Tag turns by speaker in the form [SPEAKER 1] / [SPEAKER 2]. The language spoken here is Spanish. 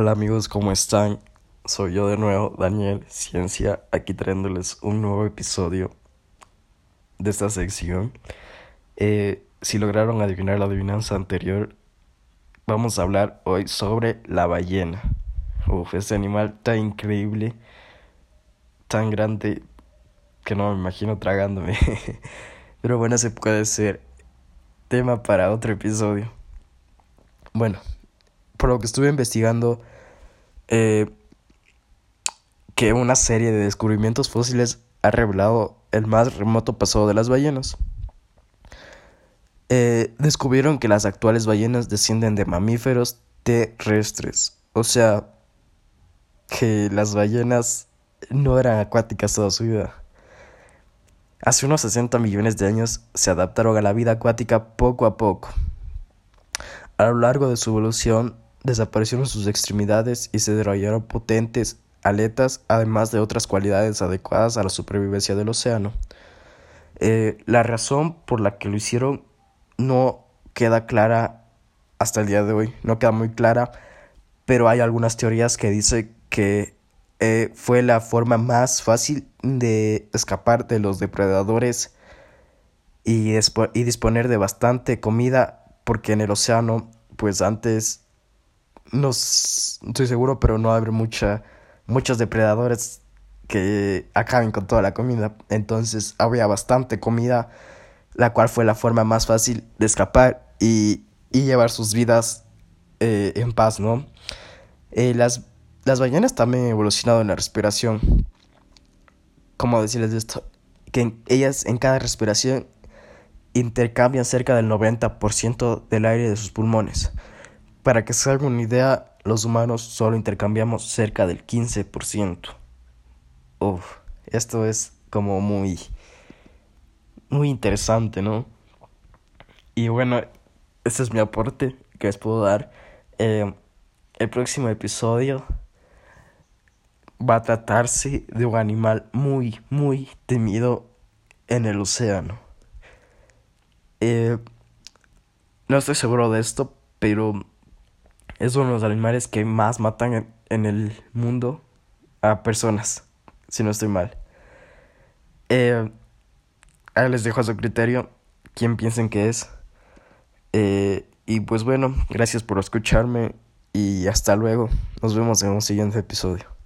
[SPEAKER 1] Hola amigos, ¿cómo están? Soy yo de nuevo, Daniel Ciencia, aquí trayéndoles un nuevo episodio de esta sección. Eh, si lograron adivinar la adivinanza anterior, vamos a hablar hoy sobre la ballena. Uf, este animal tan increíble, tan grande, que no me imagino tragándome. Pero bueno, ese puede ser tema para otro episodio. Bueno, por lo que estuve investigando, eh, que una serie de descubrimientos fósiles ha revelado el más remoto pasado de las ballenas. Eh, descubrieron que las actuales ballenas descienden de mamíferos terrestres, o sea, que las ballenas no eran acuáticas toda su vida. Hace unos 60 millones de años se adaptaron a la vida acuática poco a poco. A lo largo de su evolución desaparecieron sus extremidades y se desarrollaron potentes aletas, además de otras cualidades adecuadas a la supervivencia del océano. Eh, la razón por la que lo hicieron no queda clara hasta el día de hoy, no queda muy clara, pero hay algunas teorías que dicen que eh, fue la forma más fácil de escapar de los depredadores y, y disponer de bastante comida porque en el océano pues antes no estoy seguro pero no habrá mucha muchos depredadores que acaben con toda la comida entonces había bastante comida la cual fue la forma más fácil de escapar y, y llevar sus vidas eh, en paz no eh, las las ballenas también han evolucionado en la respiración. ¿Cómo decirles esto? Que ellas en cada respiración intercambian cerca del 90% del aire de sus pulmones. Para que se hagan una idea, los humanos solo intercambiamos cerca del 15%. Uf, esto es como muy, muy interesante, ¿no? Y bueno, este es mi aporte que les puedo dar. Eh, el próximo episodio va a tratarse de un animal muy, muy temido en el océano. Eh, no estoy seguro de esto, pero es uno de los animales que más matan en, el mundo a personas, si no estoy mal. Eh, ahí les dejo a su criterio quién piensen que es. Eh, y pues bueno, gracias por escucharme y hasta luego. Nos vemos en un siguiente episodio.